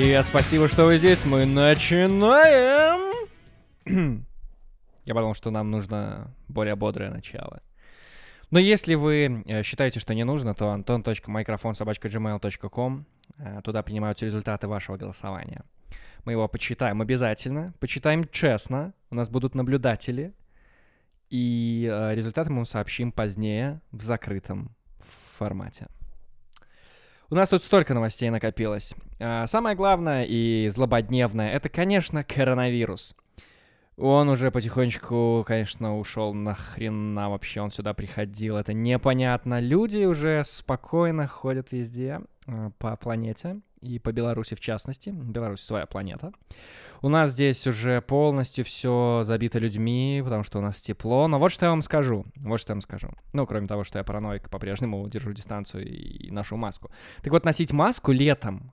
Привет, спасибо, что вы здесь. Мы начинаем. Я подумал, что нам нужно более бодрое начало. Но если вы э, считаете, что не нужно, то anton.microfonsobachka.gmail.com э, Туда принимаются результаты вашего голосования. Мы его почитаем обязательно, почитаем честно. У нас будут наблюдатели. И э, результаты мы сообщим позднее в закрытом формате. У нас тут столько новостей накопилось. А, самое главное и злободневное — это, конечно, коронавирус. Он уже потихонечку, конечно, ушел нахрена вообще он сюда приходил. Это непонятно. Люди уже спокойно ходят везде э, по планете и по Беларуси в частности. Беларусь своя планета. У нас здесь уже полностью все забито людьми, потому что у нас тепло. Но вот что я вам скажу. Вот что я вам скажу. Ну, кроме того, что я параноик, по-прежнему держу дистанцию и ношу маску. Так вот, носить маску летом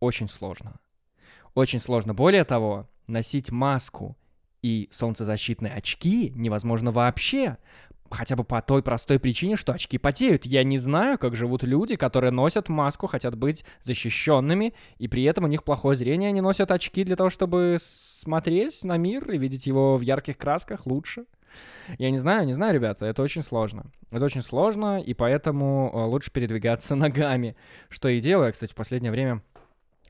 очень сложно. Очень сложно. Более того, носить маску и солнцезащитные очки невозможно вообще. Хотя бы по той простой причине, что очки потеют. Я не знаю, как живут люди, которые носят маску, хотят быть защищенными, и при этом у них плохое зрение, они носят очки для того, чтобы смотреть на мир и видеть его в ярких красках лучше. Я не знаю, не знаю, ребята, это очень сложно. Это очень сложно, и поэтому э, лучше передвигаться ногами. Что и делаю, я, кстати, в последнее время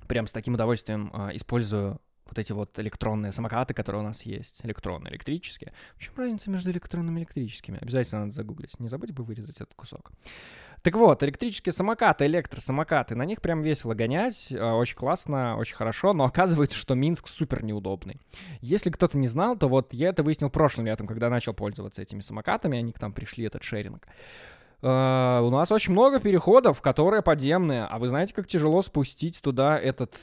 прям с таким удовольствием э, использую вот эти вот электронные самокаты, которые у нас есть, электронные, электрические. В чем разница между электронными и электрическими? Обязательно надо загуглить. Не забудь бы вырезать этот кусок. Так вот, электрические самокаты, электросамокаты, на них прям весело гонять, э, очень классно, очень хорошо, но оказывается, что Минск супер неудобный. Если кто-то не знал, то вот я это выяснил прошлым летом, когда начал пользоваться этими самокатами, они к нам пришли, этот шеринг. Uh, у нас очень много переходов, которые подземные. А вы знаете, как тяжело спустить туда этот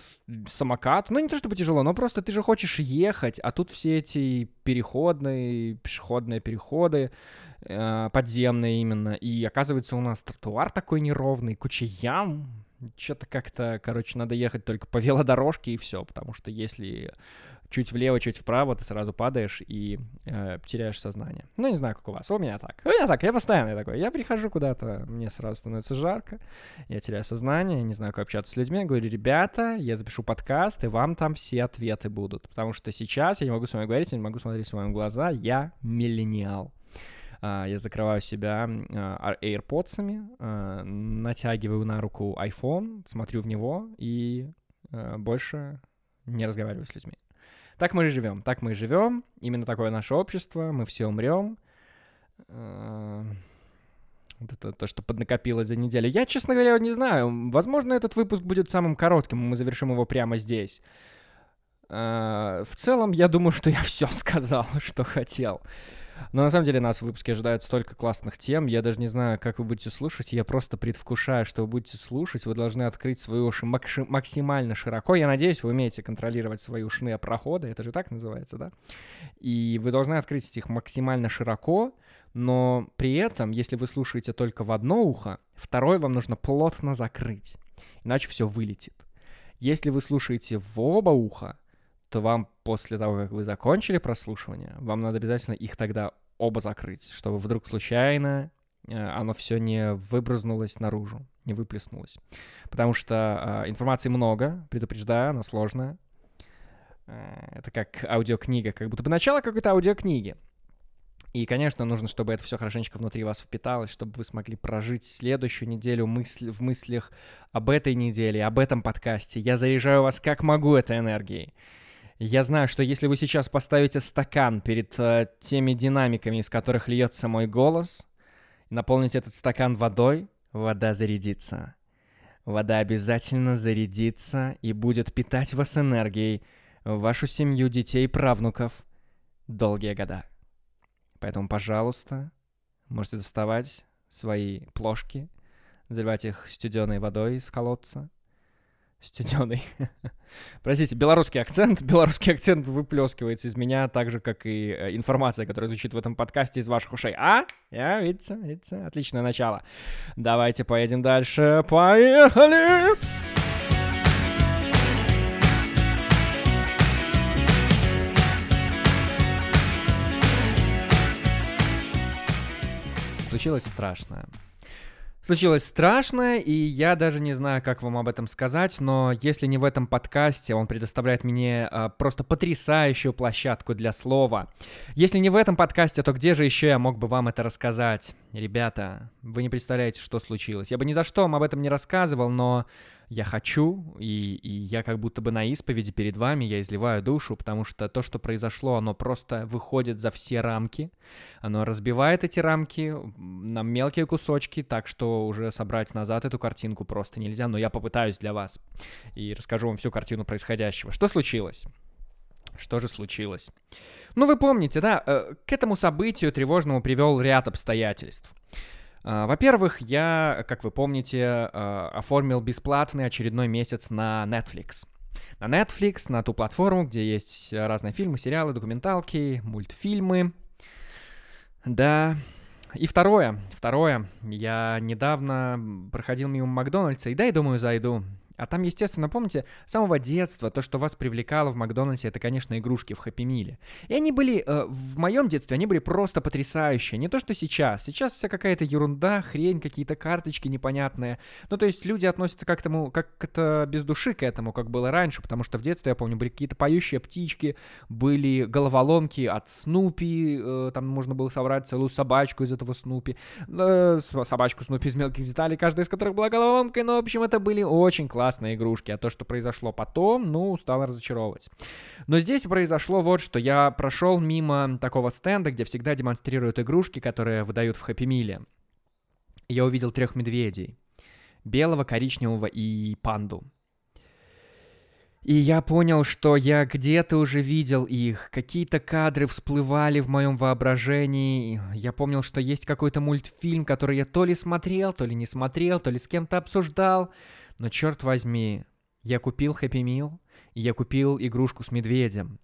самокат? Ну, не то чтобы тяжело, но просто ты же хочешь ехать, а тут все эти переходные, пешеходные переходы, uh, подземные именно. И оказывается, у нас тротуар такой неровный, куча ям, что-то как-то, короче, надо ехать только по велодорожке и все, потому что если чуть влево, чуть вправо, ты сразу падаешь и э, теряешь сознание. Ну, не знаю, как у вас. У меня так. У меня так. Я постоянно такой. Я прихожу куда-то, мне сразу становится жарко, я теряю сознание, не знаю, как общаться с людьми. Говорю, ребята, я запишу подкаст, и вам там все ответы будут. Потому что сейчас я не могу с вами говорить, я не могу смотреть в свои глаза. Я миллениал. Uh, я закрываю себя uh, AirPods, uh, натягиваю на руку iPhone, смотрю в него и больше не разговариваю с людьми. Так мы и живем, так мы и живем. Именно такое наше общество, мы все умрем. А, вот это то, что поднакопилось за неделю. Я, честно говоря, не знаю. Возможно, этот выпуск будет самым коротким, мы завершим его прямо здесь. А, в целом, я думаю, что я все сказал, что хотел. Но на самом деле нас в выпуске ожидает столько классных тем. Я даже не знаю, как вы будете слушать. Я просто предвкушаю, что вы будете слушать. Вы должны открыть свои уши максимально широко. Я надеюсь, вы умеете контролировать свои ушные проходы. Это же так называется, да? И вы должны открыть их максимально широко. Но при этом, если вы слушаете только в одно ухо, второе вам нужно плотно закрыть. Иначе все вылетит. Если вы слушаете в оба уха, то вам после того, как вы закончили прослушивание, вам надо обязательно их тогда оба закрыть, чтобы вдруг случайно э, оно все не выбрызнулось наружу, не выплеснулось. Потому что э, информации много, предупреждаю, она сложная. Э, это как аудиокнига, как будто бы начало какой-то аудиокниги. И, конечно, нужно, чтобы это все хорошенечко внутри вас впиталось, чтобы вы смогли прожить следующую неделю мысль, в мыслях об этой неделе, об этом подкасте. Я заряжаю вас как могу этой энергией. Я знаю, что если вы сейчас поставите стакан перед э, теми динамиками, из которых льется мой голос, наполните этот стакан водой, вода зарядится. Вода обязательно зарядится и будет питать вас энергией, вашу семью, детей, правнуков долгие года. Поэтому, пожалуйста, можете доставать свои плошки, заливать их студеной водой из колодца, Студеный. Простите, белорусский акцент. Белорусский акцент выплескивается из меня так же, как и э, информация, которая звучит в этом подкасте из ваших ушей. А? Я, видите, видите, отличное начало. Давайте поедем дальше. Поехали! Случилось страшное. Случилось страшное, и я даже не знаю, как вам об этом сказать, но если не в этом подкасте, он предоставляет мне э, просто потрясающую площадку для слова. Если не в этом подкасте, то где же еще я мог бы вам это рассказать? Ребята, вы не представляете, что случилось. Я бы ни за что вам об этом не рассказывал, но я хочу, и, и я как будто бы на исповеди перед вами, я изливаю душу, потому что то, что произошло, оно просто выходит за все рамки, оно разбивает эти рамки на мелкие кусочки, так что уже собрать назад эту картинку просто нельзя, но я попытаюсь для вас и расскажу вам всю картину происходящего. Что случилось? Что же случилось? Ну, вы помните, да, э, к этому событию тревожному привел ряд обстоятельств. А, во-первых, я, как вы помните, а, оформил бесплатный очередной месяц на Netflix. На Netflix, на ту платформу, где есть разные фильмы, сериалы, документалки, мультфильмы. Да. И второе, второе, я недавно проходил мимо Макдональдса, и да, и думаю, зайду. А там, естественно, помните, с самого детства то, что вас привлекало в Макдональдсе, это, конечно, игрушки в Хэппи Миле. И они были, э, в моем детстве, они были просто потрясающие. Не то, что сейчас. Сейчас вся какая-то ерунда, хрень, какие-то карточки непонятные. Ну, то есть люди относятся как к тому, как без души к этому, как было раньше, потому что в детстве, я помню, были какие-то поющие птички, были головоломки от Снупи, э, там можно было собрать целую собачку из этого Снупи, э, собачку Снупи из мелких деталей, каждая из которых была головоломкой, но, в общем, это были очень классные классные игрушки, а то, что произошло потом, ну, стало разочаровывать. Но здесь произошло вот что. Я прошел мимо такого стенда, где всегда демонстрируют игрушки, которые выдают в Хэппи Миле. Я увидел трех медведей. Белого, коричневого и панду. И я понял, что я где-то уже видел их. Какие-то кадры всплывали в моем воображении. Я помнил, что есть какой-то мультфильм, который я то ли смотрел, то ли не смотрел, то ли с кем-то обсуждал. Но черт возьми, я купил Happy Meal, и я купил игрушку с медведем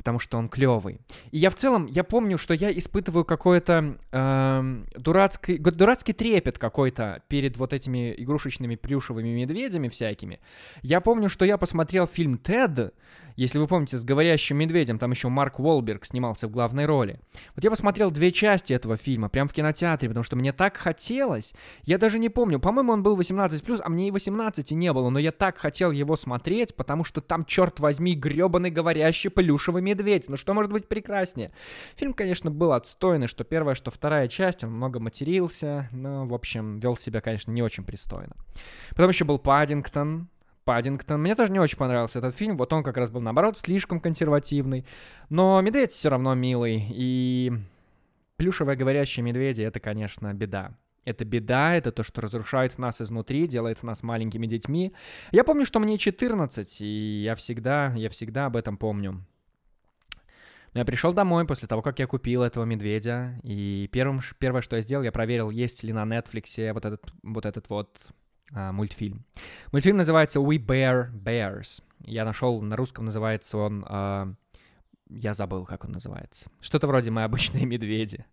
потому что он клевый. И я в целом, я помню, что я испытываю какой-то э, дурацкий, дурацкий трепет какой-то перед вот этими игрушечными плюшевыми медведями всякими. Я помню, что я посмотрел фильм «Тед», если вы помните, с говорящим медведем, там еще Марк Уолберг снимался в главной роли. Вот я посмотрел две части этого фильма, прям в кинотеатре, потому что мне так хотелось. Я даже не помню, по-моему, он был 18+, а мне и 18 не было, но я так хотел его смотреть, потому что там, черт возьми, гребаный говорящий плюшевый медведь. Ну что может быть прекраснее? Фильм, конечно, был отстойный, что первая, что вторая часть, он много матерился, но, в общем, вел себя, конечно, не очень пристойно. Потом еще был Паддингтон, Паддингтон. Мне тоже не очень понравился этот фильм. Вот он как раз был, наоборот, слишком консервативный. Но медведь все равно милый. И плюшевые говорящие медведи — это, конечно, беда. Это беда, это то, что разрушает нас изнутри, делает нас маленькими детьми. Я помню, что мне 14, и я всегда, я всегда об этом помню. Но я пришел домой после того, как я купил этого медведя, и первым, первое, что я сделал, я проверил, есть ли на Netflix вот этот вот, этот вот а, мультфильм. Мультфильм называется We Bear Bears. Я нашел, на русском называется он... А, я забыл, как он называется. Что-то вроде «Мы обычные медведи».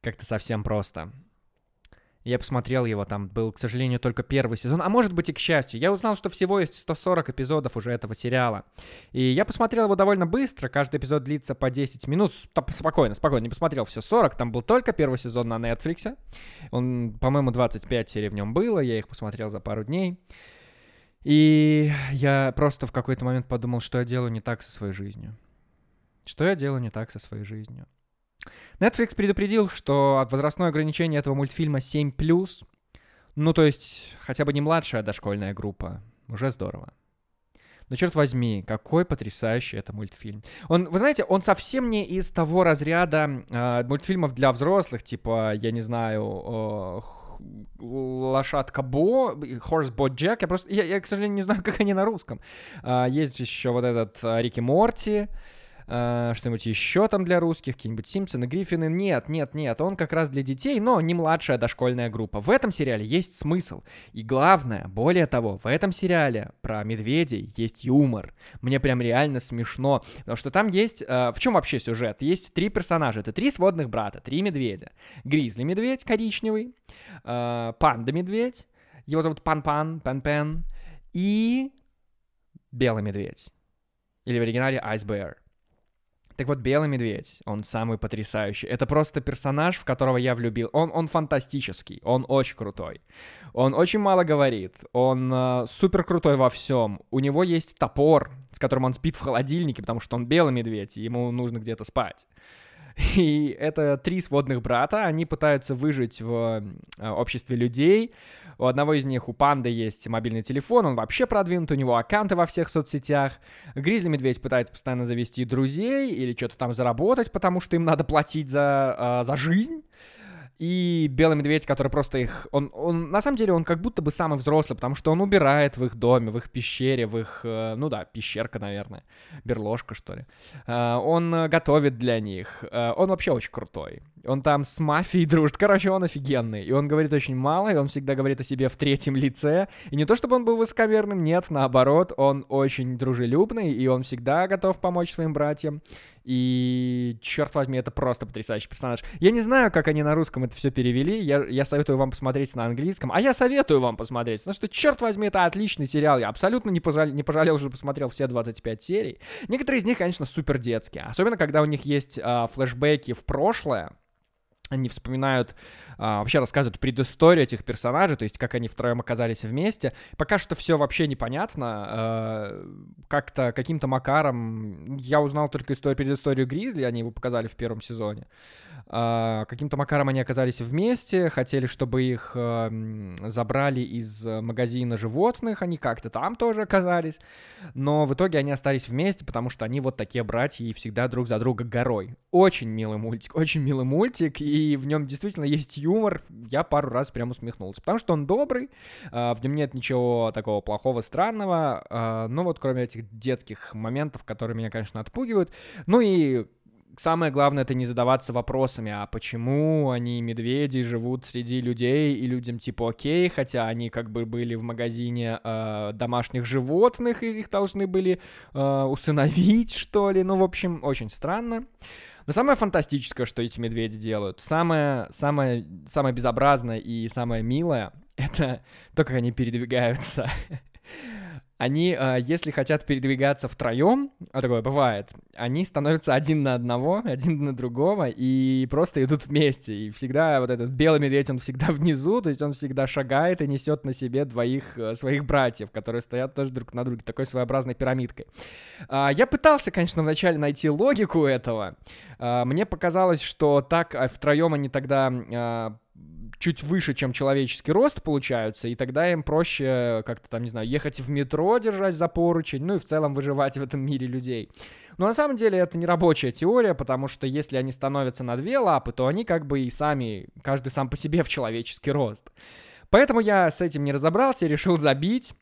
Как-то совсем просто. Я посмотрел его, там был, к сожалению, только первый сезон, а может быть и к счастью. Я узнал, что всего есть 140 эпизодов уже этого сериала. И я посмотрел его довольно быстро, каждый эпизод длится по 10 минут. Спокойно, спокойно, не посмотрел все 40, там был только первый сезон на Netflix. Он, по-моему, 25 серий в нем было, я их посмотрел за пару дней. И я просто в какой-то момент подумал, что я делаю не так со своей жизнью. Что я делаю не так со своей жизнью. Netflix предупредил, что возрастное ограничение этого мультфильма 7+, ну то есть хотя бы не младшая дошкольная группа, уже здорово. Но черт возьми, какой потрясающий это мультфильм. Он, вы знаете, он совсем не из того разряда э, мультфильмов для взрослых, типа, я не знаю, э, лошадка Бо, Horse Джек. Я просто, я, я, к сожалению, не знаю, как они на русском. Э, есть еще вот этот э, Рики Морти. Э, что-нибудь еще там для русских, какие-нибудь Симпсоны, Гриффины. Нет, нет, нет, он как раз для детей, но не младшая дошкольная группа. В этом сериале есть смысл. И главное, более того, в этом сериале про медведей есть юмор. Мне прям реально смешно, потому что там есть... Э, в чем вообще сюжет? Есть три персонажа. Это три сводных брата, три медведя. Гризли медведь коричневый, э, панда медведь, его зовут Пан-Пан, Пен-Пен, и белый медведь. Или в оригинале Ice Bear. Так вот, Белый Медведь, он самый потрясающий. Это просто персонаж, в которого я влюбил. Он, он фантастический, он очень крутой. Он очень мало говорит, он э, супер крутой во всем. У него есть топор, с которым он спит в холодильнике, потому что он Белый Медведь, и ему нужно где-то спать. И это три сводных брата, они пытаются выжить в э, обществе людей. У одного из них, у панды, есть мобильный телефон, он вообще продвинут, у него аккаунты во всех соцсетях. Гризли Медведь пытается постоянно завести друзей или что-то там заработать, потому что им надо платить за, э, за жизнь и Белый Медведь, который просто их... Он, он, на самом деле, он как будто бы самый взрослый, потому что он убирает в их доме, в их пещере, в их... Э, ну да, пещерка, наверное. Берложка, что ли. Э, он э, готовит для них. Он вообще очень крутой. Он там с мафией дружит. Короче, он офигенный. И он говорит очень мало, и он всегда говорит о себе в третьем лице. И не то, чтобы он был высокомерным, нет, наоборот, он очень дружелюбный, и он всегда готов помочь своим братьям. И, черт возьми, это просто потрясающий персонаж. Я не знаю, как они на русском это все перевели. Я, я советую вам посмотреть на английском. А я советую вам посмотреть. Потому что, черт возьми, это отличный сериал. Я абсолютно не, пожал, не пожалел, что посмотрел все 25 серий. Некоторые из них, конечно, супер детские. Особенно, когда у них есть э, флешбеки в прошлое они вспоминают, а, вообще рассказывают предысторию этих персонажей, то есть как они втроем оказались вместе. Пока что все вообще непонятно. А, как-то каким-то макаром я узнал только историю, предысторию Гризли, они его показали в первом сезоне. А, каким-то макаром они оказались вместе, хотели, чтобы их а, забрали из магазина животных, они как-то там тоже оказались. Но в итоге они остались вместе, потому что они вот такие братья и всегда друг за друга горой. Очень милый мультик, очень милый мультик, и в нем действительно есть юмор. Я пару раз прям усмехнулся, потому что он добрый, а, в нем нет ничего такого плохого, странного, а, но вот кроме этих детских моментов, которые меня, конечно, отпугивают. Ну и самое главное это не задаваться вопросами, а почему они, медведи, живут среди людей, и людям типа окей, хотя они как бы были в магазине э, домашних животных, и их должны были э, усыновить, что ли. Ну, в общем, очень странно. Но самое фантастическое, что эти медведи делают, самое, самое, самое безобразное и самое милое, это то, как они передвигаются. Они, э, если хотят передвигаться втроем, а такое бывает, они становятся один на одного, один на другого, и просто идут вместе. И всегда вот этот белый медведь, он всегда внизу, то есть он всегда шагает и несет на себе двоих э, своих братьев, которые стоят тоже друг на друге, такой своеобразной пирамидкой. А, я пытался, конечно, вначале найти логику этого. А, мне показалось, что так а, втроем они тогда чуть выше, чем человеческий рост получаются, и тогда им проще как-то там, не знаю, ехать в метро, держать за поручень, ну и в целом выживать в этом мире людей. Но на самом деле это не рабочая теория, потому что если они становятся на две лапы, то они как бы и сами, каждый сам по себе в человеческий рост. Поэтому я с этим не разобрался, решил забить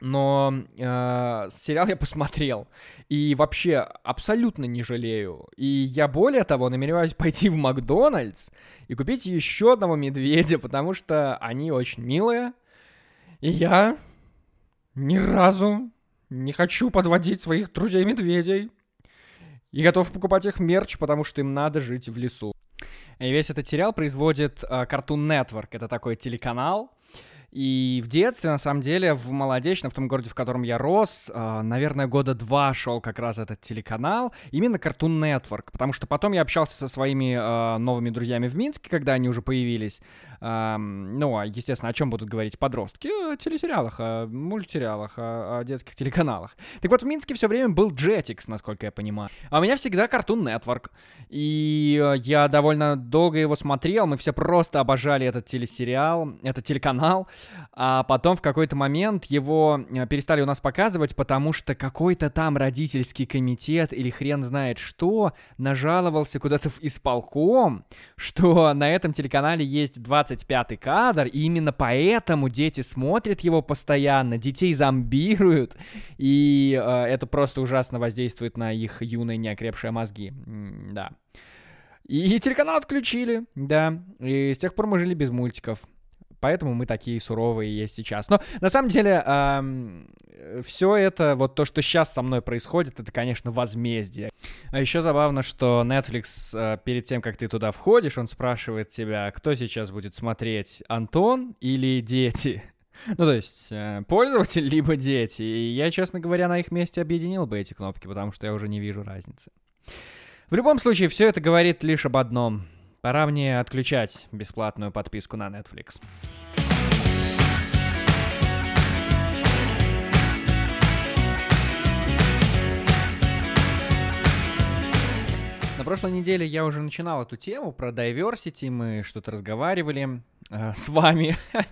но э, сериал я посмотрел. И вообще абсолютно не жалею. И я более того намереваюсь пойти в Макдональдс и купить еще одного медведя, потому что они очень милые. И я ни разу не хочу подводить своих друзей-медведей. И готов покупать их мерч, потому что им надо жить в лесу. И весь этот сериал производит э, Cartoon Network. Это такой телеканал, и в детстве, на самом деле, в Молодечно, в том городе, в котором я рос, э, наверное, года два шел как раз этот телеканал, именно Cartoon Network, потому что потом я общался со своими э, новыми друзьями в Минске, когда они уже появились. Э, ну, а, естественно, о чем будут говорить подростки? О телесериалах, о мультсериалах, о, о детских телеканалах. Так вот, в Минске все время был Jetix, насколько я понимаю. А у меня всегда Cartoon Network. И я довольно долго его смотрел, мы все просто обожали этот телесериал, этот телеканал а потом в какой-то момент его э, перестали у нас показывать, потому что какой-то там родительский комитет или хрен знает что нажаловался куда-то в исполком, что на этом телеканале есть 25-й кадр, и именно поэтому дети смотрят его постоянно, детей зомбируют, и э, это просто ужасно воздействует на их юные неокрепшие мозги. М да. И телеканал отключили, да. И с тех пор мы жили без мультиков поэтому мы такие суровые есть сейчас. Но на самом деле эм, все это, вот то, что сейчас со мной происходит, это, конечно, возмездие. А еще забавно, что Netflix э, перед тем, как ты туда входишь, он спрашивает тебя, кто сейчас будет смотреть, Антон или дети? Ну, то есть, э, пользователь либо дети. И я, честно говоря, на их месте объединил бы эти кнопки, потому что я уже не вижу разницы. В любом случае, все это говорит лишь об одном. Пора мне отключать бесплатную подписку на Netflix. На прошлой неделе я уже начинал эту тему про diversity, мы что-то разговаривали э, с вами.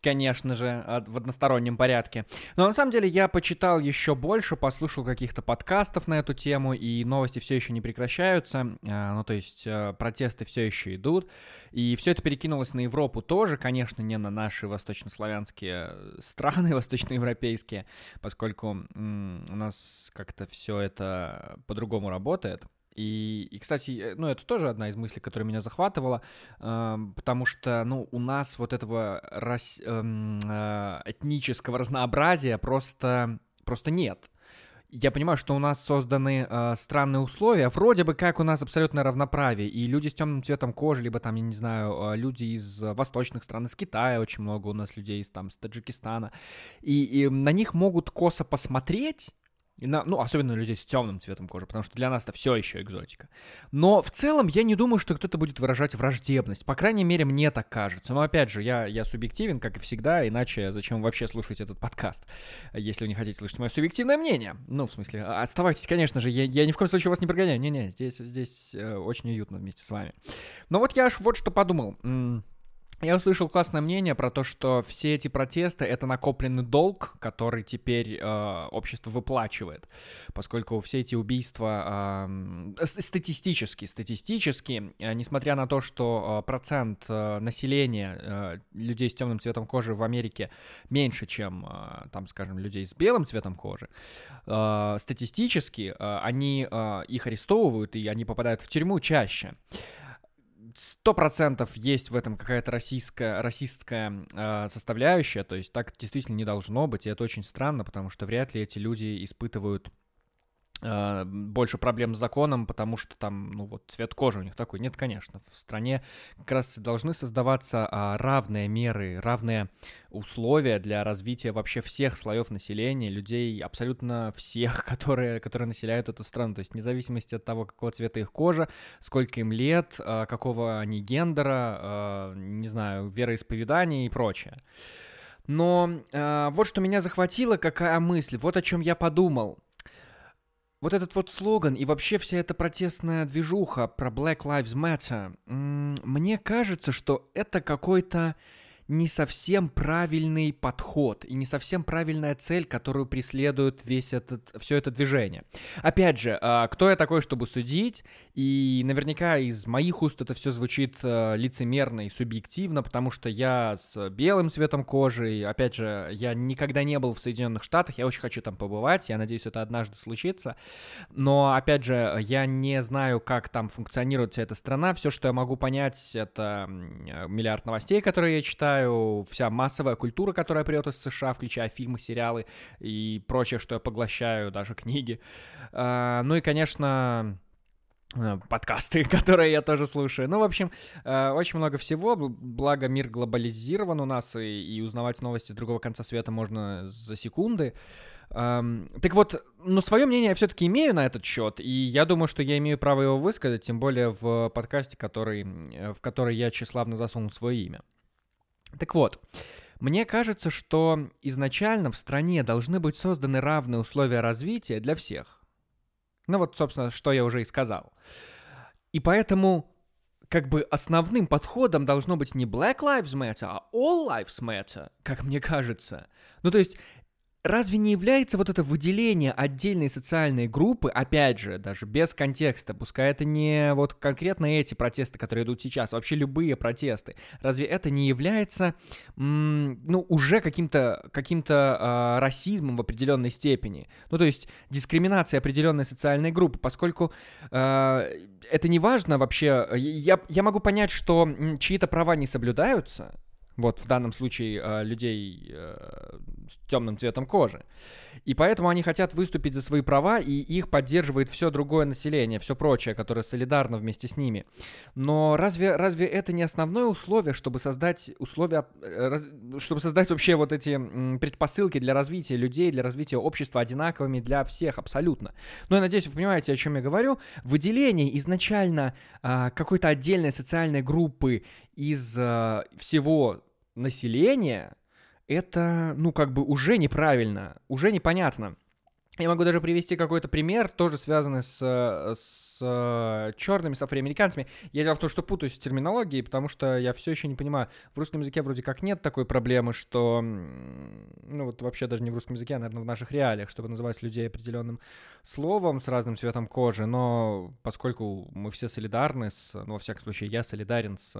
конечно же, в одностороннем порядке. Но на самом деле я почитал еще больше, послушал каких-то подкастов на эту тему, и новости все еще не прекращаются. А, ну, то есть э, протесты все еще идут. И все это перекинулось на Европу тоже, конечно, не на наши восточнославянские страны, восточноевропейские, поскольку у нас как-то все это по-другому работает. И, и, кстати, э, ну, это тоже одна из мыслей, которая меня захватывала, э, потому что, ну, у нас вот этого рас, э, э, этнического разнообразия просто, просто нет. Я понимаю, что у нас созданы э, странные условия, вроде бы как у нас абсолютное равноправие, и люди с темным цветом кожи, либо там, я не знаю, э, люди из восточных стран, из Китая очень много у нас людей, из, там, с Таджикистана, и, и на них могут косо посмотреть, на, ну, особенно людей с темным цветом кожи, потому что для нас это все еще экзотика. Но в целом я не думаю, что кто-то будет выражать враждебность. По крайней мере, мне так кажется. Но опять же, я, я субъективен, как и всегда, иначе зачем вообще слушать этот подкаст, если вы не хотите слышать мое субъективное мнение. Ну, в смысле, оставайтесь, конечно же, я, я ни в коем случае вас не прогоняю. Не-не, здесь, здесь э, очень уютно вместе с вами. Но вот я аж вот что подумал. Я услышал классное мнение про то, что все эти протесты — это накопленный долг, который теперь э, общество выплачивает, поскольку все эти убийства э, статистически, статистически, э, несмотря на то, что э, процент э, населения э, людей с темным цветом кожи в Америке меньше, чем, э, там, скажем, людей с белым цветом кожи, э, статистически э, они э, их арестовывают и они попадают в тюрьму чаще сто процентов есть в этом какая-то российская, расистская э, составляющая, то есть так действительно не должно быть, и это очень странно, потому что вряд ли эти люди испытывают больше проблем с законом, потому что там, ну вот, цвет кожи у них такой. Нет, конечно, в стране как раз должны создаваться а, равные меры, равные условия для развития вообще всех слоев населения, людей абсолютно всех, которые, которые населяют эту страну. То есть вне зависимости от того, какого цвета их кожа, сколько им лет, а, какого они гендера, а, не знаю, вероисповедания и прочее. Но вот что меня захватило, какая мысль, вот о чем я подумал вот этот вот слоган и вообще вся эта протестная движуха про Black Lives Matter, мне кажется, что это какой-то не совсем правильный подход и не совсем правильная цель, которую преследует весь этот, все это движение. Опять же, а, кто я такой, чтобы судить? И наверняка из моих уст это все звучит а, лицемерно и субъективно, потому что я с белым цветом кожи, и, опять же, я никогда не был в Соединенных Штатах, я очень хочу там побывать, я надеюсь, это однажды случится, но, опять же, я не знаю, как там функционирует вся эта страна, все, что я могу понять, это миллиард новостей, которые я читаю, читаю, вся массовая культура, которая придет из США, включая фильмы, сериалы и прочее, что я поглощаю, даже книги. А, ну и, конечно, э, подкасты, которые я тоже слушаю. Ну, в общем, э, очень много всего. Благо, мир глобализирован у нас, и, узнавать новости с другого конца света можно за секунды. Так вот, ну, свое мнение я все-таки имею на этот счет, и я думаю, что я имею право его высказать, тем более в подкасте, который, в который я тщеславно засунул свое имя. Так вот, мне кажется, что изначально в стране должны быть созданы равные условия развития для всех. Ну вот, собственно, что я уже и сказал. И поэтому как бы основным подходом должно быть не Black Lives Matter, а All Lives Matter, как мне кажется. Ну, то есть разве не является вот это выделение отдельной социальной группы, опять же, даже без контекста, пускай это не вот конкретно эти протесты, которые идут сейчас, вообще любые протесты, разве это не является, ну, уже каким-то каким э, расизмом в определенной степени? Ну, то есть дискриминация определенной социальной группы, поскольку э, это не важно вообще, я, я могу понять, что чьи-то права не соблюдаются, вот в данном случае э, людей э, с темным цветом кожи. И поэтому они хотят выступить за свои права, и их поддерживает все другое население, все прочее, которое солидарно вместе с ними. Но разве, разве это не основное условие, чтобы создать условия, э, чтобы создать вообще вот эти предпосылки для развития людей, для развития общества одинаковыми для всех абсолютно? Ну, я надеюсь, вы понимаете, о чем я говорю. Выделение изначально а, какой-то отдельной социальной группы из а, всего населения, это, ну, как бы уже неправильно, уже непонятно. Я могу даже привести какой-то пример, тоже связанный с, с черными, с афроамериканцами. Я дело в том, что путаюсь в терминологии, потому что я все еще не понимаю. В русском языке вроде как нет такой проблемы, что, ну вот вообще даже не в русском языке, а, наверное, в наших реалиях, чтобы называть людей определенным словом с разным цветом кожи, но поскольку мы все солидарны с, ну, во всяком случае, я солидарен с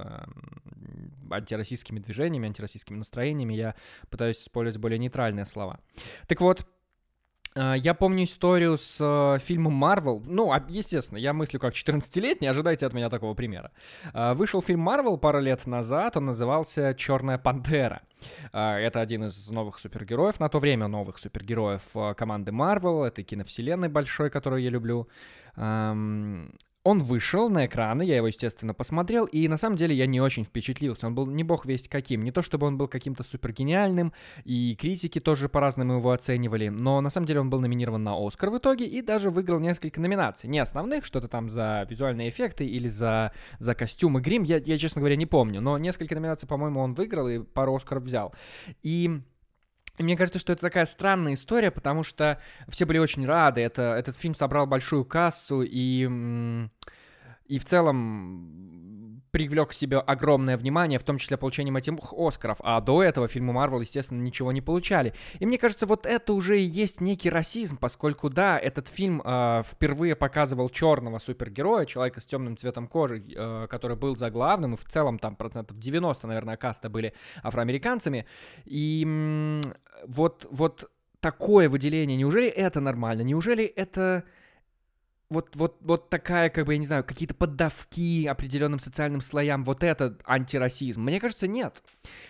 антироссийскими движениями, антироссийскими настроениями, я пытаюсь использовать более нейтральные слова. Так вот, я помню историю с э, фильмом Марвел. Ну, естественно, я мыслю как 14-летний, ожидайте от меня такого примера. Э, вышел фильм Марвел пару лет назад, он назывался «Черная пантера». Это один из новых супергероев, на то время новых супергероев э, команды Марвел, этой киновселенной большой, которую я люблю. Он вышел на экраны, я его, естественно, посмотрел, и на самом деле я не очень впечатлился. Он был не бог весть каким. Не то чтобы он был каким-то супер гениальным, и критики тоже по-разному его оценивали, но на самом деле он был номинирован на Оскар в итоге и даже выиграл несколько номинаций. Не основных, что-то там за визуальные эффекты или за, за костюмы, грим, я, я, честно говоря, не помню, но несколько номинаций, по-моему, он выиграл и пару Оскаров взял. И мне кажется, что это такая странная история, потому что все были очень рады. Это, этот фильм собрал большую кассу, и, и в целом привлек к себе огромное внимание, в том числе получением этих Оскаров, а до этого фильмы Марвел, естественно, ничего не получали. И мне кажется, вот это уже и есть некий расизм, поскольку, да, этот фильм э, впервые показывал черного супергероя, человека с темным цветом кожи, э, который был заглавным, и в целом там процентов 90, наверное, каста были афроамериканцами. И м- вот, вот такое выделение, неужели это нормально? Неужели это вот, вот, вот такая, как бы, я не знаю, какие-то поддавки определенным социальным слоям, вот это антирасизм? Мне кажется, нет.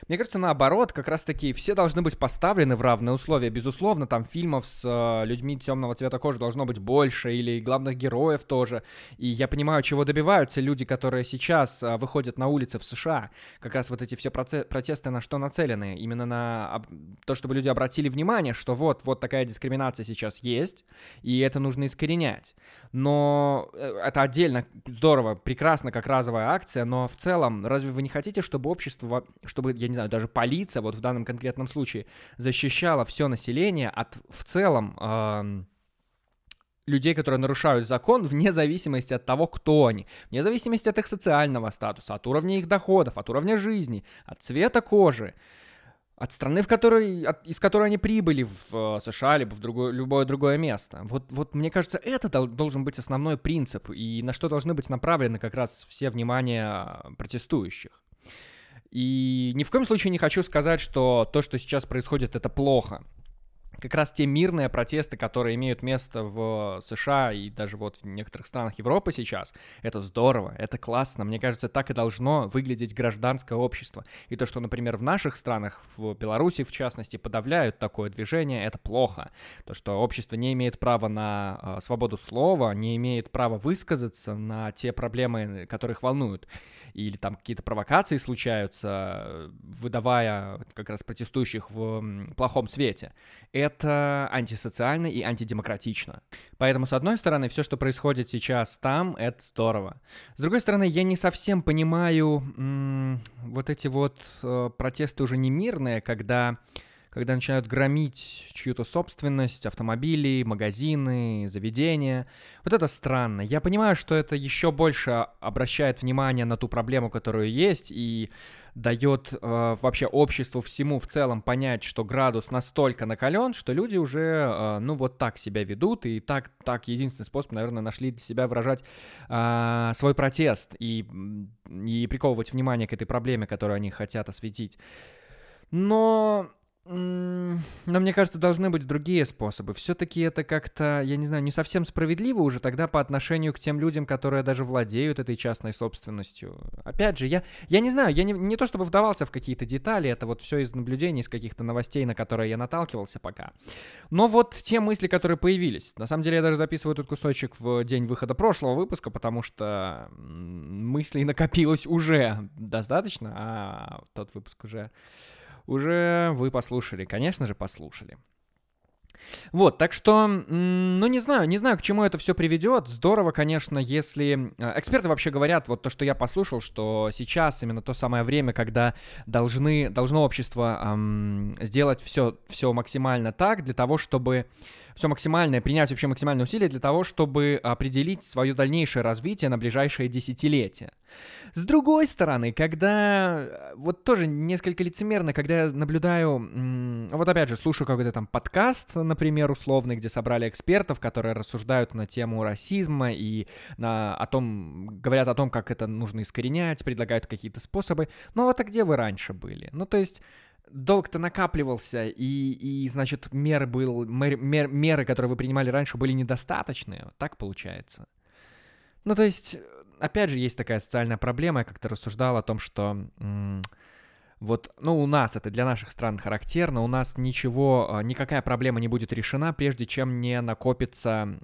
Мне кажется, наоборот, как раз-таки все должны быть поставлены в равные условия. Безусловно, там фильмов с э, людьми темного цвета кожи должно быть больше, или главных героев тоже. И я понимаю, чего добиваются люди, которые сейчас э, выходят на улицы в США. Как раз вот эти все протесты на что нацелены? Именно на то, чтобы люди обратили внимание, что вот, вот такая дискриминация сейчас есть, и это нужно искоренять но э, это отдельно здорово, прекрасно, как разовая акция, но в целом, разве вы не хотите, чтобы общество, чтобы, я не знаю, даже полиция, вот в данном конкретном случае, защищала все население от в целом э, людей, которые нарушают закон, вне зависимости от того, кто они, вне зависимости от их социального статуса, от уровня их доходов, от уровня жизни, от цвета кожи от страны, в которой, от, из которой они прибыли в э, США, либо в другое, любое другое место. Вот, вот мне кажется, это дол- должен быть основной принцип, и на что должны быть направлены как раз все внимания протестующих. И ни в коем случае не хочу сказать, что то, что сейчас происходит, это плохо как раз те мирные протесты, которые имеют место в США и даже вот в некоторых странах Европы сейчас, это здорово, это классно. Мне кажется, так и должно выглядеть гражданское общество. И то, что, например, в наших странах, в Беларуси в частности, подавляют такое движение, это плохо. То, что общество не имеет права на э, свободу слова, не имеет права высказаться на те проблемы, которых волнуют или там какие-то провокации случаются, выдавая как раз протестующих в плохом свете, это антисоциально и антидемократично. Поэтому, с одной стороны, все, что происходит сейчас там, это здорово. С другой стороны, я не совсем понимаю м- вот эти вот э, протесты уже не мирные, когда когда начинают громить чью-то собственность, автомобили, магазины, заведения. Вот это странно. Я понимаю, что это еще больше обращает внимание на ту проблему, которую есть, и дает э, вообще обществу всему в целом понять, что градус настолько накален, что люди уже, э, ну, вот так себя ведут, и так, так единственный способ, наверное, нашли для себя выражать э, свой протест и, и приковывать внимание к этой проблеме, которую они хотят осветить. Но но мне кажется, должны быть другие способы. Все-таки это как-то, я не знаю, не совсем справедливо уже тогда по отношению к тем людям, которые даже владеют этой частной собственностью. Опять же, я, я не знаю, я не, не то чтобы вдавался в какие-то детали, это вот все из наблюдений, из каких-то новостей, на которые я наталкивался пока. Но вот те мысли, которые появились. На самом деле я даже записываю этот кусочек в день выхода прошлого выпуска, потому что мыслей накопилось уже достаточно, а тот выпуск уже уже вы послушали, конечно же, послушали. Вот, так что, ну не знаю, не знаю, к чему это все приведет. Здорово, конечно, если... Э, эксперты вообще говорят, вот то, что я послушал, что сейчас именно то самое время, когда должны, должно общество эм, сделать все, все максимально так, для того, чтобы все максимальное, принять вообще максимальные усилия для того, чтобы определить свое дальнейшее развитие на ближайшее десятилетие. С другой стороны, когда э, вот тоже несколько лицемерно, когда я наблюдаю, вот опять же, слушаю какой-то там подкаст, например, условный, где собрали экспертов, которые рассуждают на тему расизма и на, о том, говорят о том, как это нужно искоренять, предлагают какие-то способы. Ну вот а где вы раньше были? Ну то есть долг-то накапливался, и, и значит, меры, был, мер, мер, меры, которые вы принимали раньше, были недостаточные. Так получается. Ну, то есть, опять же, есть такая социальная проблема. Я как-то рассуждал о том, что вот, ну, у нас это для наших стран характерно, у нас ничего, а, никакая проблема не будет решена, прежде чем не накопится,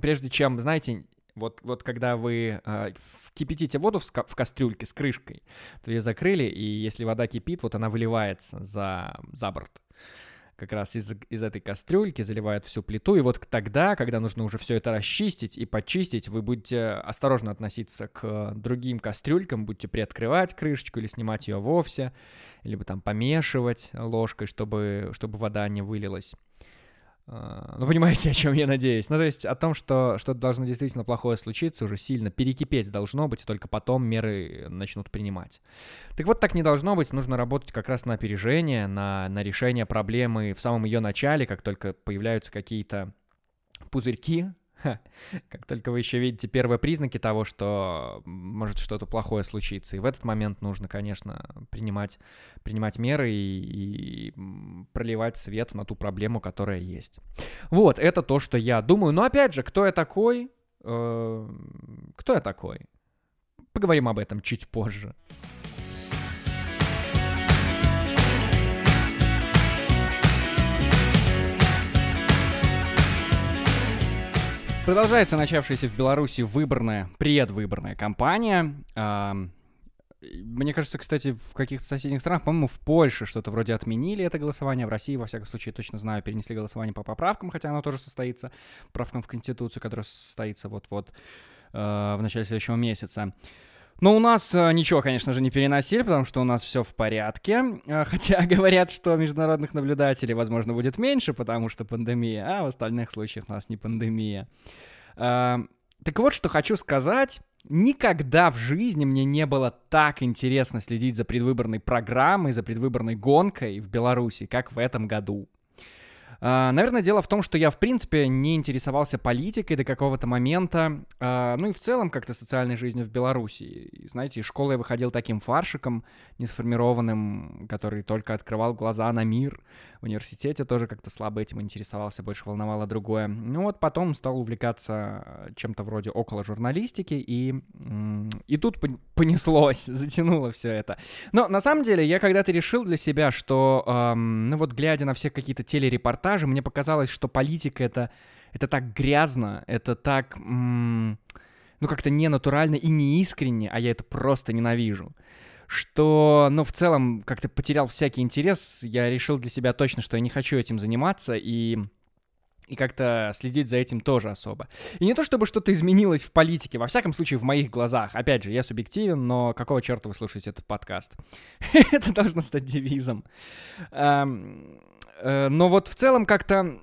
прежде чем, знаете, вот, вот когда вы э, кипятите воду в, в кастрюльке с крышкой, то ее закрыли, и если вода кипит, вот она выливается за, за борт. Как раз из, из этой кастрюльки заливает всю плиту, и вот тогда, когда нужно уже все это расчистить и почистить, вы будете осторожно относиться к другим кастрюлькам, будете приоткрывать крышечку или снимать ее вовсе, либо там помешивать ложкой, чтобы, чтобы вода не вылилась. А, ну, понимаете, о чем я надеюсь. Ну, то есть о том, что что-то должно действительно плохое случиться, уже сильно перекипеть должно быть, и только потом меры начнут принимать. Так вот, так не должно быть. Нужно работать как раз на опережение, на, на решение проблемы в самом ее начале, как только появляются какие-то пузырьки, как только вы еще видите первые признаки того, что может что-то плохое случиться. И в этот момент нужно, конечно, принимать, принимать меры и, и проливать свет на ту проблему, которая есть. Вот, это то, что я думаю. Но опять же, кто я такой? Э, кто я такой? Поговорим об этом чуть позже. Продолжается начавшаяся в Беларуси выборная, предвыборная кампания. Мне кажется, кстати, в каких-то соседних странах, по-моему, в Польше что-то вроде отменили это голосование, в России, во всяком случае, точно знаю, перенесли голосование по поправкам, хотя оно тоже состоится, поправкам в Конституцию, которая состоится вот-вот э, в начале следующего месяца. Но у нас э, ничего, конечно же, не переносили, потому что у нас все в порядке. Э, хотя говорят, что международных наблюдателей, возможно, будет меньше, потому что пандемия, а в остальных случаях у нас не пандемия. Э, так вот, что хочу сказать. Никогда в жизни мне не было так интересно следить за предвыборной программой, за предвыборной гонкой в Беларуси, как в этом году. А, наверное, дело в том, что я, в принципе, не интересовался политикой до какого-то момента, а, ну и в целом как-то социальной жизнью в Беларуси. знаете, из школы я выходил таким фаршиком, несформированным, который только открывал глаза на мир. Университете тоже как-то слабо этим интересовался, больше волновало другое. Ну вот потом стал увлекаться чем-то вроде около журналистики, и, и тут понеслось, затянуло все это. Но на самом деле я когда-то решил для себя, что, эм, ну вот глядя на все какие-то телерепортажи, мне показалось, что политика это, это так грязно, это так, м- ну, как-то ненатурально и неискренне, а я это просто ненавижу что, ну, в целом, как-то потерял всякий интерес. Я решил для себя точно, что я не хочу этим заниматься, и и как-то следить за этим тоже особо. И не то чтобы что-то изменилось в политике, во всяком случае в моих глазах. Опять же, я субъективен, но какого черта вы слушаете этот подкаст? Это должно стать девизом. Эм, э, но вот в целом как-то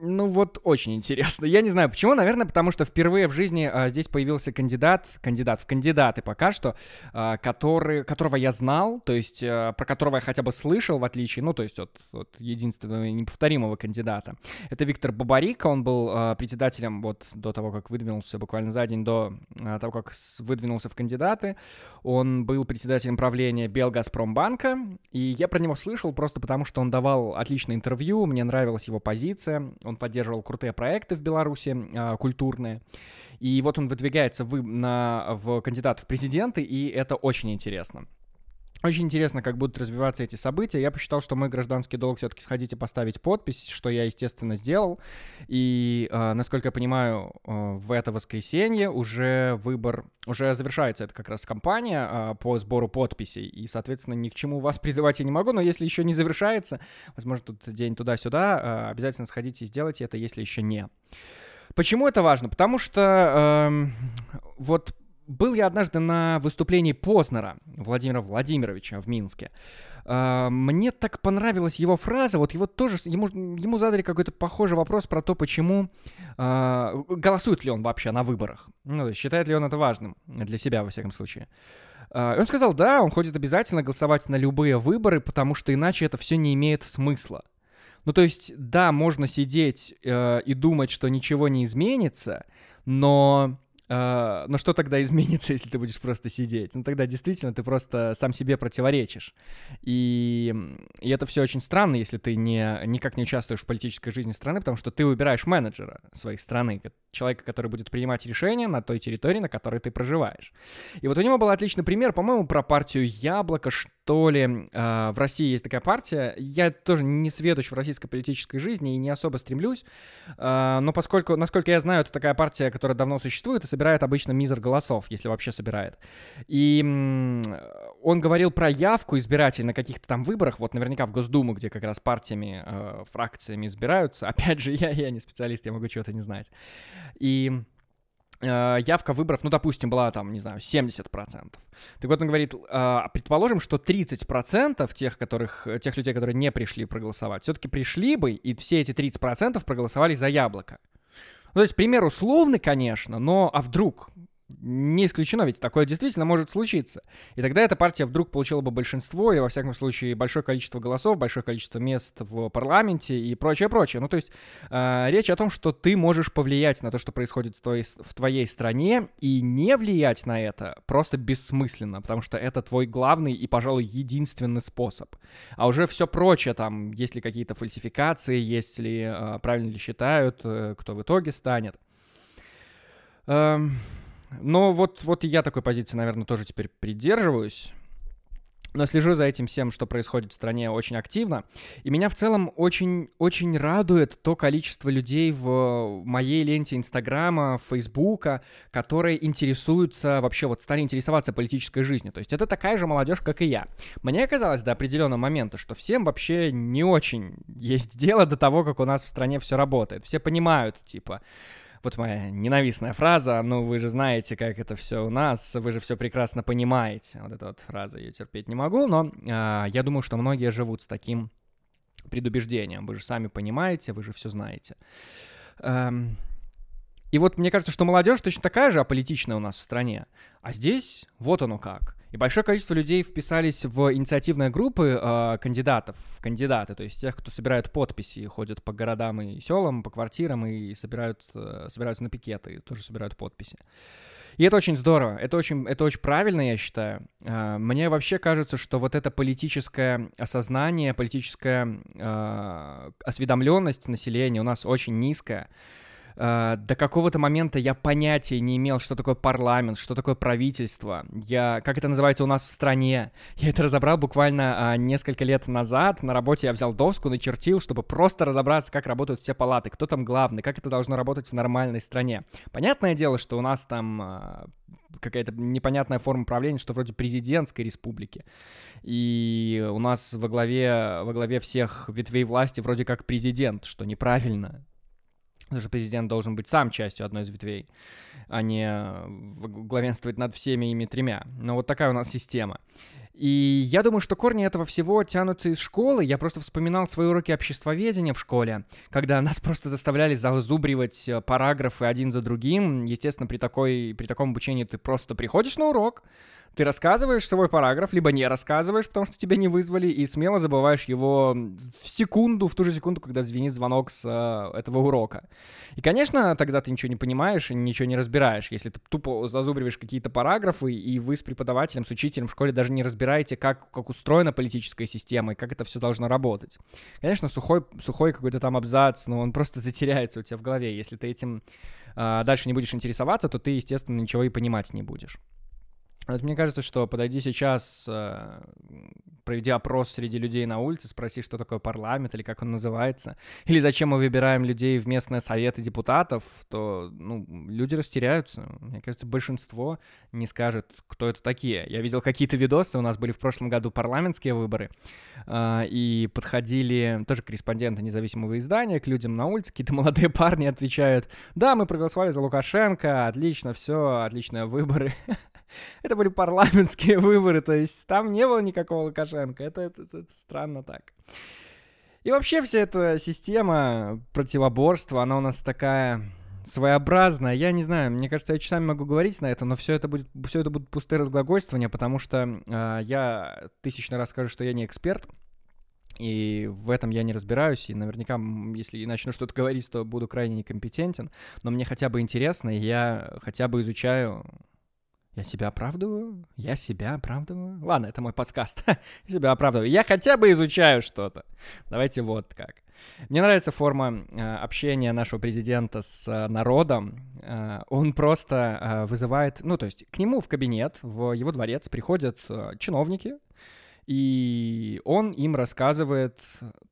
ну вот очень интересно. Я не знаю почему, наверное, потому что впервые в жизни а, здесь появился кандидат, кандидат в кандидаты пока что, а, который, которого я знал, то есть а, про которого я хотя бы слышал, в отличие, ну то есть от, от единственного неповторимого кандидата. Это Виктор Бабарика, он был а, председателем вот до того, как выдвинулся буквально за день до а, того, как выдвинулся в кандидаты. Он был председателем правления Белгазпромбанка, и я про него слышал просто потому, что он давал отличное интервью, мне нравилась его позиция, он поддерживал крутые проекты в Беларуси, э, культурные. И вот он выдвигается в, на, в кандидат в президенты, и это очень интересно. Очень интересно, как будут развиваться эти события. Я посчитал, что мой гражданский долг все-таки сходить и поставить подпись, что я, естественно, сделал. И, э, насколько я понимаю, э, в это воскресенье уже выбор, уже завершается это как раз кампания э, по сбору подписей. И, соответственно, ни к чему вас призывать я не могу, но если еще не завершается, возможно, тут день туда-сюда, э, обязательно сходите и сделайте это, если еще не. Почему это важно? Потому что э, вот был я однажды на выступлении Познера Владимира Владимировича в Минске. А, мне так понравилась его фраза, вот его тоже, ему, ему задали какой-то похожий вопрос про то, почему, э, голосует ли он вообще на выборах, ну, считает ли он это важным для себя, во всяком случае. Uh, он сказал, да, он ходит обязательно голосовать на любые выборы, потому что иначе это все не имеет смысла. Ну, то есть, да, можно сидеть э, и думать, что ничего не изменится, но Uh, но что тогда изменится, если ты будешь просто сидеть? Ну тогда действительно ты просто сам себе противоречишь. И, и это все очень странно, если ты не, никак не участвуешь в политической жизни страны, потому что ты выбираешь менеджера своей страны, человека, который будет принимать решения на той территории, на которой ты проживаешь. И вот у него был отличный пример, по-моему, про партию «Яблоко», что ли. Uh, в России есть такая партия. Я тоже не сведущ в российской политической жизни и не особо стремлюсь, uh, но поскольку, насколько я знаю, это такая партия, которая давно существует и собирает обычно мизер голосов, если вообще собирает. И он говорил про явку избирателей на каких-то там выборах, вот наверняка в Госдуму, где как раз партиями, э, фракциями избираются. Опять же, я, я не специалист, я могу чего-то не знать. И э, явка выборов, ну, допустим, была там, не знаю, 70%. Так вот он говорит, э, предположим, что 30% тех, которых, тех людей, которые не пришли проголосовать, все-таки пришли бы, и все эти 30% проголосовали за яблоко. Ну, то есть пример условный, конечно, но а вдруг? Не исключено, ведь такое действительно может случиться. И тогда эта партия вдруг получила бы большинство, или, во всяком случае, большое количество голосов, большое количество мест в парламенте и прочее, прочее. Ну, то есть э, речь о том, что ты можешь повлиять на то, что происходит в твоей, в твоей стране, и не влиять на это просто бессмысленно, потому что это твой главный и, пожалуй, единственный способ. А уже все прочее, там, есть ли какие-то фальсификации, есть ли, э, правильно ли считают, э, кто в итоге станет. Эм... Но вот, вот и я такой позиции, наверное, тоже теперь придерживаюсь. Но слежу за этим всем, что происходит в стране, очень активно. И меня в целом очень, очень радует то количество людей в моей ленте Инстаграма, Фейсбука, которые интересуются, вообще вот стали интересоваться политической жизнью. То есть это такая же молодежь, как и я. Мне казалось до определенного момента, что всем вообще не очень есть дело до того, как у нас в стране все работает. Все понимают, типа, вот моя ненавистная фраза, ну вы же знаете, как это все у нас, вы же все прекрасно понимаете. Вот эта вот фраза, я терпеть не могу, но э, я думаю, что многие живут с таким предубеждением. Вы же сами понимаете, вы же все знаете. Эм, и вот мне кажется, что молодежь точно такая же аполитичная у нас в стране. А здесь вот оно как. И большое количество людей вписались в инициативные группы э, кандидатов, кандидаты, то есть тех, кто собирают подписи, ходят по городам и селам, по квартирам и собирают, э, собираются на пикеты, и тоже собирают подписи. И это очень здорово, это очень, это очень правильно, я считаю. Э, мне вообще кажется, что вот это политическое осознание, политическая э, осведомленность населения у нас очень низкая. Uh, до какого-то момента я понятия не имел, что такое парламент, что такое правительство. Я, как это называется у нас в стране. Я это разобрал буквально uh, несколько лет назад. На работе я взял доску, начертил, чтобы просто разобраться, как работают все палаты, кто там главный, как это должно работать в нормальной стране. Понятное дело, что у нас там uh, какая-то непонятная форма правления, что вроде президентской республики. И у нас во главе, во главе всех ветвей власти вроде как президент, что неправильно. Потому что президент должен быть сам частью одной из ветвей, а не главенствовать над всеми ими тремя. Но вот такая у нас система. И я думаю, что корни этого всего тянутся из школы. Я просто вспоминал свои уроки обществоведения в школе, когда нас просто заставляли зазубривать э, параграфы один за другим. Естественно, при, такой, при таком обучении ты просто приходишь на урок, ты рассказываешь свой параграф, либо не рассказываешь, потому что тебя не вызвали, и смело забываешь его в секунду, в ту же секунду, когда звенит звонок с э, этого урока. И, конечно, тогда ты ничего не понимаешь и ничего не разбираешь, если ты тупо зазубриваешь какие-то параграфы, и вы с преподавателем, с учителем в школе даже не разбираете, как, как устроена политическая система и как это все должно работать. Конечно, сухой, сухой какой-то там абзац, но он просто затеряется у тебя в голове. Если ты этим э, дальше не будешь интересоваться, то ты, естественно, ничего и понимать не будешь. Вот мне кажется, что подойди сейчас, э, проведи опрос среди людей на улице, спроси, что такое парламент или как он называется, или зачем мы выбираем людей в местные советы депутатов, то ну, люди растеряются. Мне кажется, большинство не скажет, кто это такие. Я видел какие-то видосы, у нас были в прошлом году парламентские выборы, э, и подходили тоже корреспонденты независимого издания к людям на улице, какие-то молодые парни отвечают, да, мы проголосовали за Лукашенко, отлично, все, отличные выборы. Это были парламентские выборы, то есть там не было никакого Лукашенко. Это, это, это, странно так. И вообще вся эта система противоборства, она у нас такая своеобразная. Я не знаю, мне кажется, я часами могу говорить на это, но все это будет, все это будут пустые разглагольствования, потому что э, я тысячно раз скажу, что я не эксперт, и в этом я не разбираюсь, и наверняка, если начну что-то говорить, то буду крайне некомпетентен, но мне хотя бы интересно, и я хотя бы изучаю я себя оправдываю? Я себя оправдываю? Ладно, это мой подкаст. я себя оправдываю. Я хотя бы изучаю что-то. Давайте вот как. Мне нравится форма э, общения нашего президента с э, народом. Э, он просто вызывает, ну, то есть к нему в кабинет, в его дворец приходят чиновники, и он им рассказывает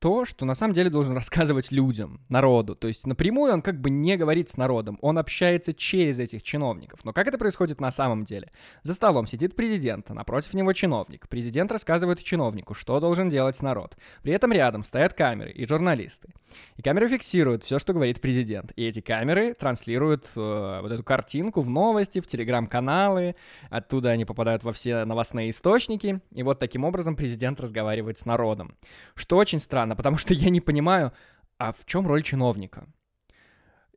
то, что на самом деле должен рассказывать людям, народу. То есть напрямую он как бы не говорит с народом, он общается через этих чиновников. Но как это происходит на самом деле? За столом сидит президент, а напротив него чиновник. Президент рассказывает чиновнику, что должен делать народ. При этом рядом стоят камеры и журналисты. И камеры фиксируют все, что говорит президент. И эти камеры транслируют э, вот эту картинку в новости, в телеграм-каналы. Оттуда они попадают во все новостные источники. И вот таким образом образом президент разговаривает с народом. Что очень странно, потому что я не понимаю, а в чем роль чиновника?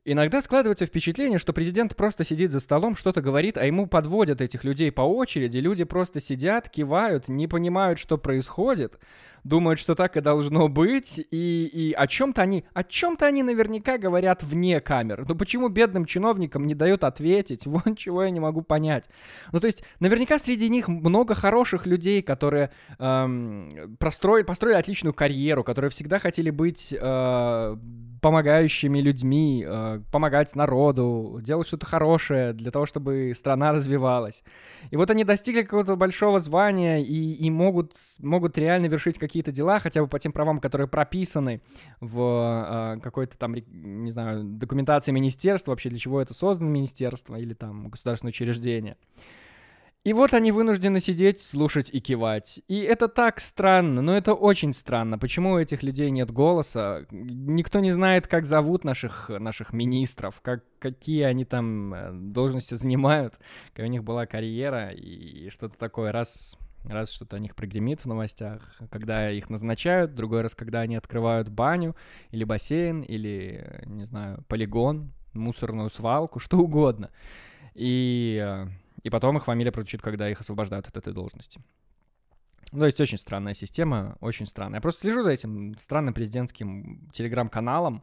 Иногда складывается впечатление, что президент просто сидит за столом, что-то говорит, а ему подводят этих людей по очереди, люди просто сидят, кивают, не понимают, что происходит, думают, что так и должно быть, и, и о чем-то они, о чем-то они наверняка говорят вне камер. Но почему бедным чиновникам не дают ответить? Вон чего я не могу понять. Ну, то есть, наверняка среди них много хороших людей, которые эм, простроили, построили отличную карьеру, которые всегда хотели быть э, помогающими людьми, э, помогать народу, делать что-то хорошее для того, чтобы страна развивалась. И вот они достигли какого-то большого звания и, и могут, могут реально вершить какие-то дела, хотя бы по тем правам, которые прописаны в э, какой-то там, не знаю, документации министерства, вообще для чего это создано министерство или там государственное учреждение. И вот они вынуждены сидеть, слушать и кивать. И это так странно, но это очень странно. Почему у этих людей нет голоса? Никто не знает, как зовут наших, наших министров, как, какие они там э, должности занимают, какая у них была карьера и что-то такое. Раз, раз что-то о них прогремит в новостях, когда их назначают, другой раз, когда они открывают баню или бассейн, или, не знаю, полигон, мусорную свалку, что угодно. И э, и потом их фамилия прозвучит, когда их освобождают от этой должности. Ну, то есть очень странная система, очень странная. Я просто слежу за этим странным президентским телеграм-каналом,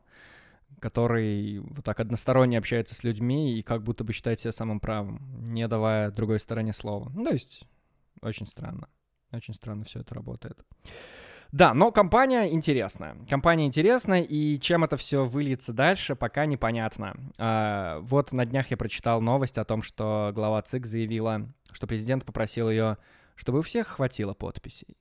который вот так односторонне общается с людьми и как будто бы считает себя самым правым, не давая другой стороне слова. Ну, то есть очень странно. Очень странно все это работает. Да, но компания интересная. Компания интересная, и чем это все выльется дальше, пока непонятно. А, вот на днях я прочитал новость о том, что глава ЦИК заявила, что президент попросил ее, чтобы у всех хватило подписей.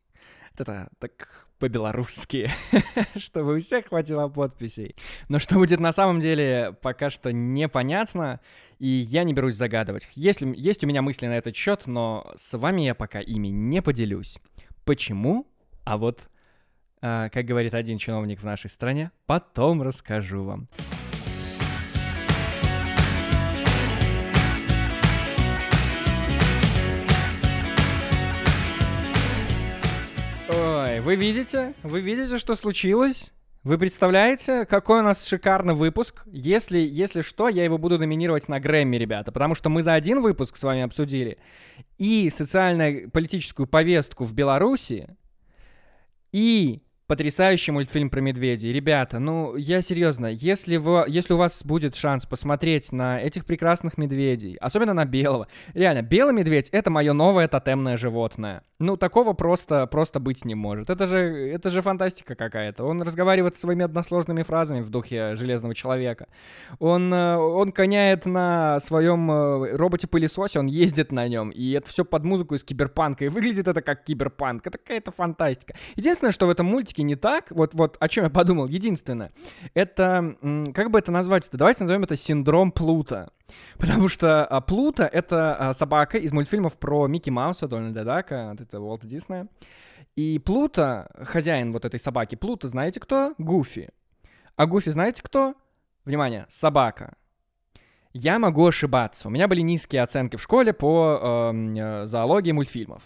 Это так по-белорусски, чтобы у всех хватило подписей. Но что будет на самом деле, пока что непонятно, и я не берусь загадывать. Есть, есть у меня мысли на этот счет, но с вами я пока ими не поделюсь. Почему? А вот а, как говорит один чиновник в нашей стране, потом расскажу вам. Эй, вы видите? Вы видите, что случилось? Вы представляете, какой у нас шикарный выпуск? Если, если что, я его буду номинировать на Грэмми, ребята, потому что мы за один выпуск с вами обсудили и социально-политическую повестку в Беларуси, и потрясающий мультфильм про медведей. Ребята, ну, я серьезно, если, вы, если у вас будет шанс посмотреть на этих прекрасных медведей, особенно на белого, реально, белый медведь — это мое новое тотемное животное. Ну, такого просто, просто быть не может. Это же, это же фантастика какая-то. Он разговаривает своими односложными фразами в духе Железного Человека. Он, э, он коняет на своем э, роботе-пылесосе, он ездит на нем, и это все под музыку из киберпанка, и выглядит это как киберпанк. Это какая-то фантастика. Единственное, что в этом мультике практически не так. Вот, вот о чем я подумал. Единственное, это, как бы это назвать-то? Давайте назовем это синдром Плута. Потому что а, Плута — это а, собака из мультфильмов про Микки Мауса, Дональда Дака, вот это Уолта Диснея. И Плута, хозяин вот этой собаки, Плута, знаете кто? Гуфи. А Гуфи знаете кто? Внимание, собака. Я могу ошибаться. У меня были низкие оценки в школе по эм, э, зоологии мультфильмов.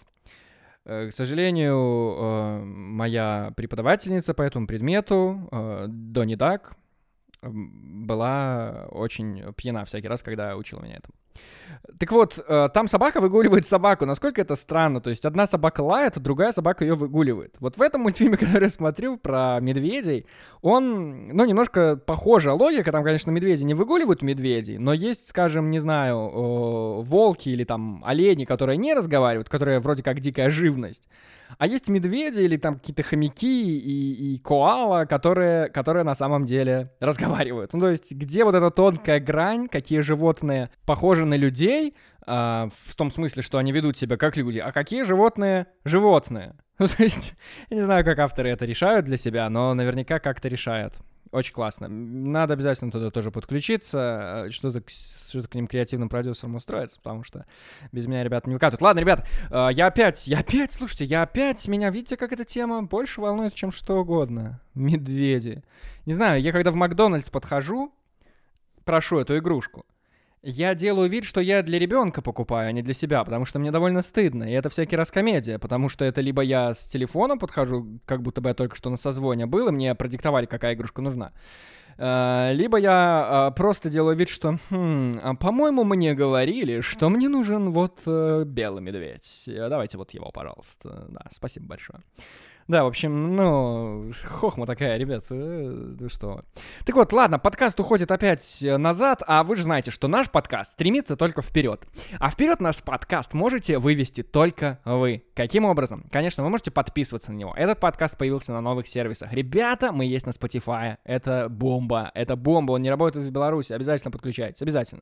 Э, к сожалению, э, моя преподавательница по этому предмету, э, Донни Дак, была очень пьяна всякий раз, когда учила меня этому. Так вот, э, там собака выгуливает собаку. Насколько это странно? То есть одна собака лает, а другая собака ее выгуливает. Вот в этом мультфильме, который я смотрю про медведей, он, ну, немножко похожа логика. Там, конечно, медведи не выгуливают медведей, но есть, скажем, не знаю, волки или там олени, которые не разговаривают, которые вроде как дикая живность. А есть медведи или там какие-то хомяки и, и коала, которые, которые на самом деле разговаривают. Ну, то есть, где вот эта тонкая грань, какие животные похожи на людей, а, в том смысле, что они ведут себя как люди, а какие животные животные. Ну, то есть, я не знаю, как авторы это решают для себя, но наверняка как-то решают. Очень классно. Надо обязательно туда тоже подключиться, э, что-то, что-то к ним креативным продюсерам устроиться, потому что без меня ребята не выкатывают. Ладно, ребят, э, я опять, я опять, слушайте, я опять, меня, видите, как эта тема больше волнует, чем что угодно. Медведи. Не знаю, я когда в Макдональдс подхожу, прошу эту игрушку, я делаю вид, что я для ребенка покупаю, а не для себя, потому что мне довольно стыдно. И это всякий раз комедия, потому что это либо я с телефоном подхожу, как будто бы я только что на созвоне был, и мне продиктовали, какая игрушка нужна. Uh, либо я uh, просто делаю вид, что, хм, а, по-моему, мне говорили, что мне нужен вот uh, белый медведь. Давайте вот его, пожалуйста. Да, спасибо большое. Да, в общем, ну, хохма такая, ребят, э, ну что. Так вот, ладно, подкаст уходит опять назад, а вы же знаете, что наш подкаст стремится только вперед. А вперед наш подкаст можете вывести только вы. Каким образом? Конечно, вы можете подписываться на него. Этот подкаст появился на новых сервисах. Ребята, мы есть на Spotify. Это бомба. Это бомба. Он не работает в Беларуси. Обязательно подключайтесь. Обязательно.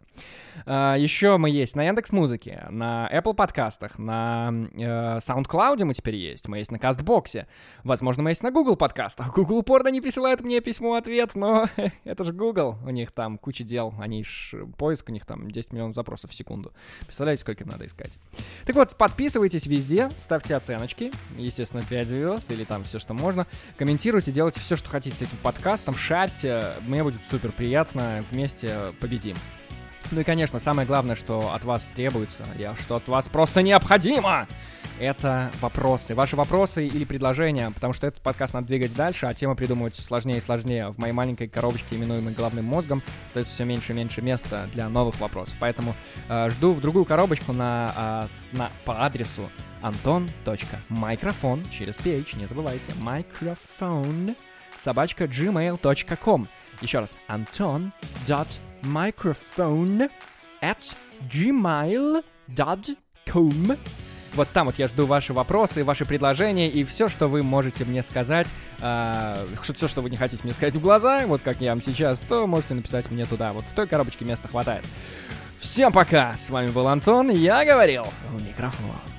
А, еще мы есть на Яндекс Музыке, на Apple подкастах, на э, SoundCloud мы теперь есть. Мы есть на Кастбоксе. Возможно, мы есть на Google подкастах. Google упорно не присылает мне письмо-ответ, но это же Google. У них там куча дел. Они ж... Поиск у них там 10 миллионов запросов в секунду. Представляете, сколько им надо искать? Так вот, подписывайтесь везде, ставьте оценочки. Естественно, 5 звезд или там все, что можно. Комментируйте, делайте все, что хотите с этим подкастом. Шарьте. Мне будет супер приятно. Вместе победим. Ну и, конечно, самое главное, что от вас требуется, я, что от вас просто необходимо, это вопросы. Ваши вопросы или предложения, потому что этот подкаст надо двигать дальше, а темы придумывать сложнее и сложнее. В моей маленькой коробочке, именуемой главным мозгом, остается все меньше и меньше места для новых вопросов. Поэтому э, жду в другую коробочку на, э, на, по адресу anton.microphone через PH, не забывайте, microphone собачка gmail.com. Еще раз, anton.microphone at gmail.com. Вот там вот я жду ваши вопросы, ваши предложения и все, что вы можете мне сказать, э, все, что вы не хотите мне сказать в глаза, вот как я вам сейчас, то можете написать мне туда. Вот в той коробочке места хватает. Всем пока! С вами был Антон, я говорил в микрофон.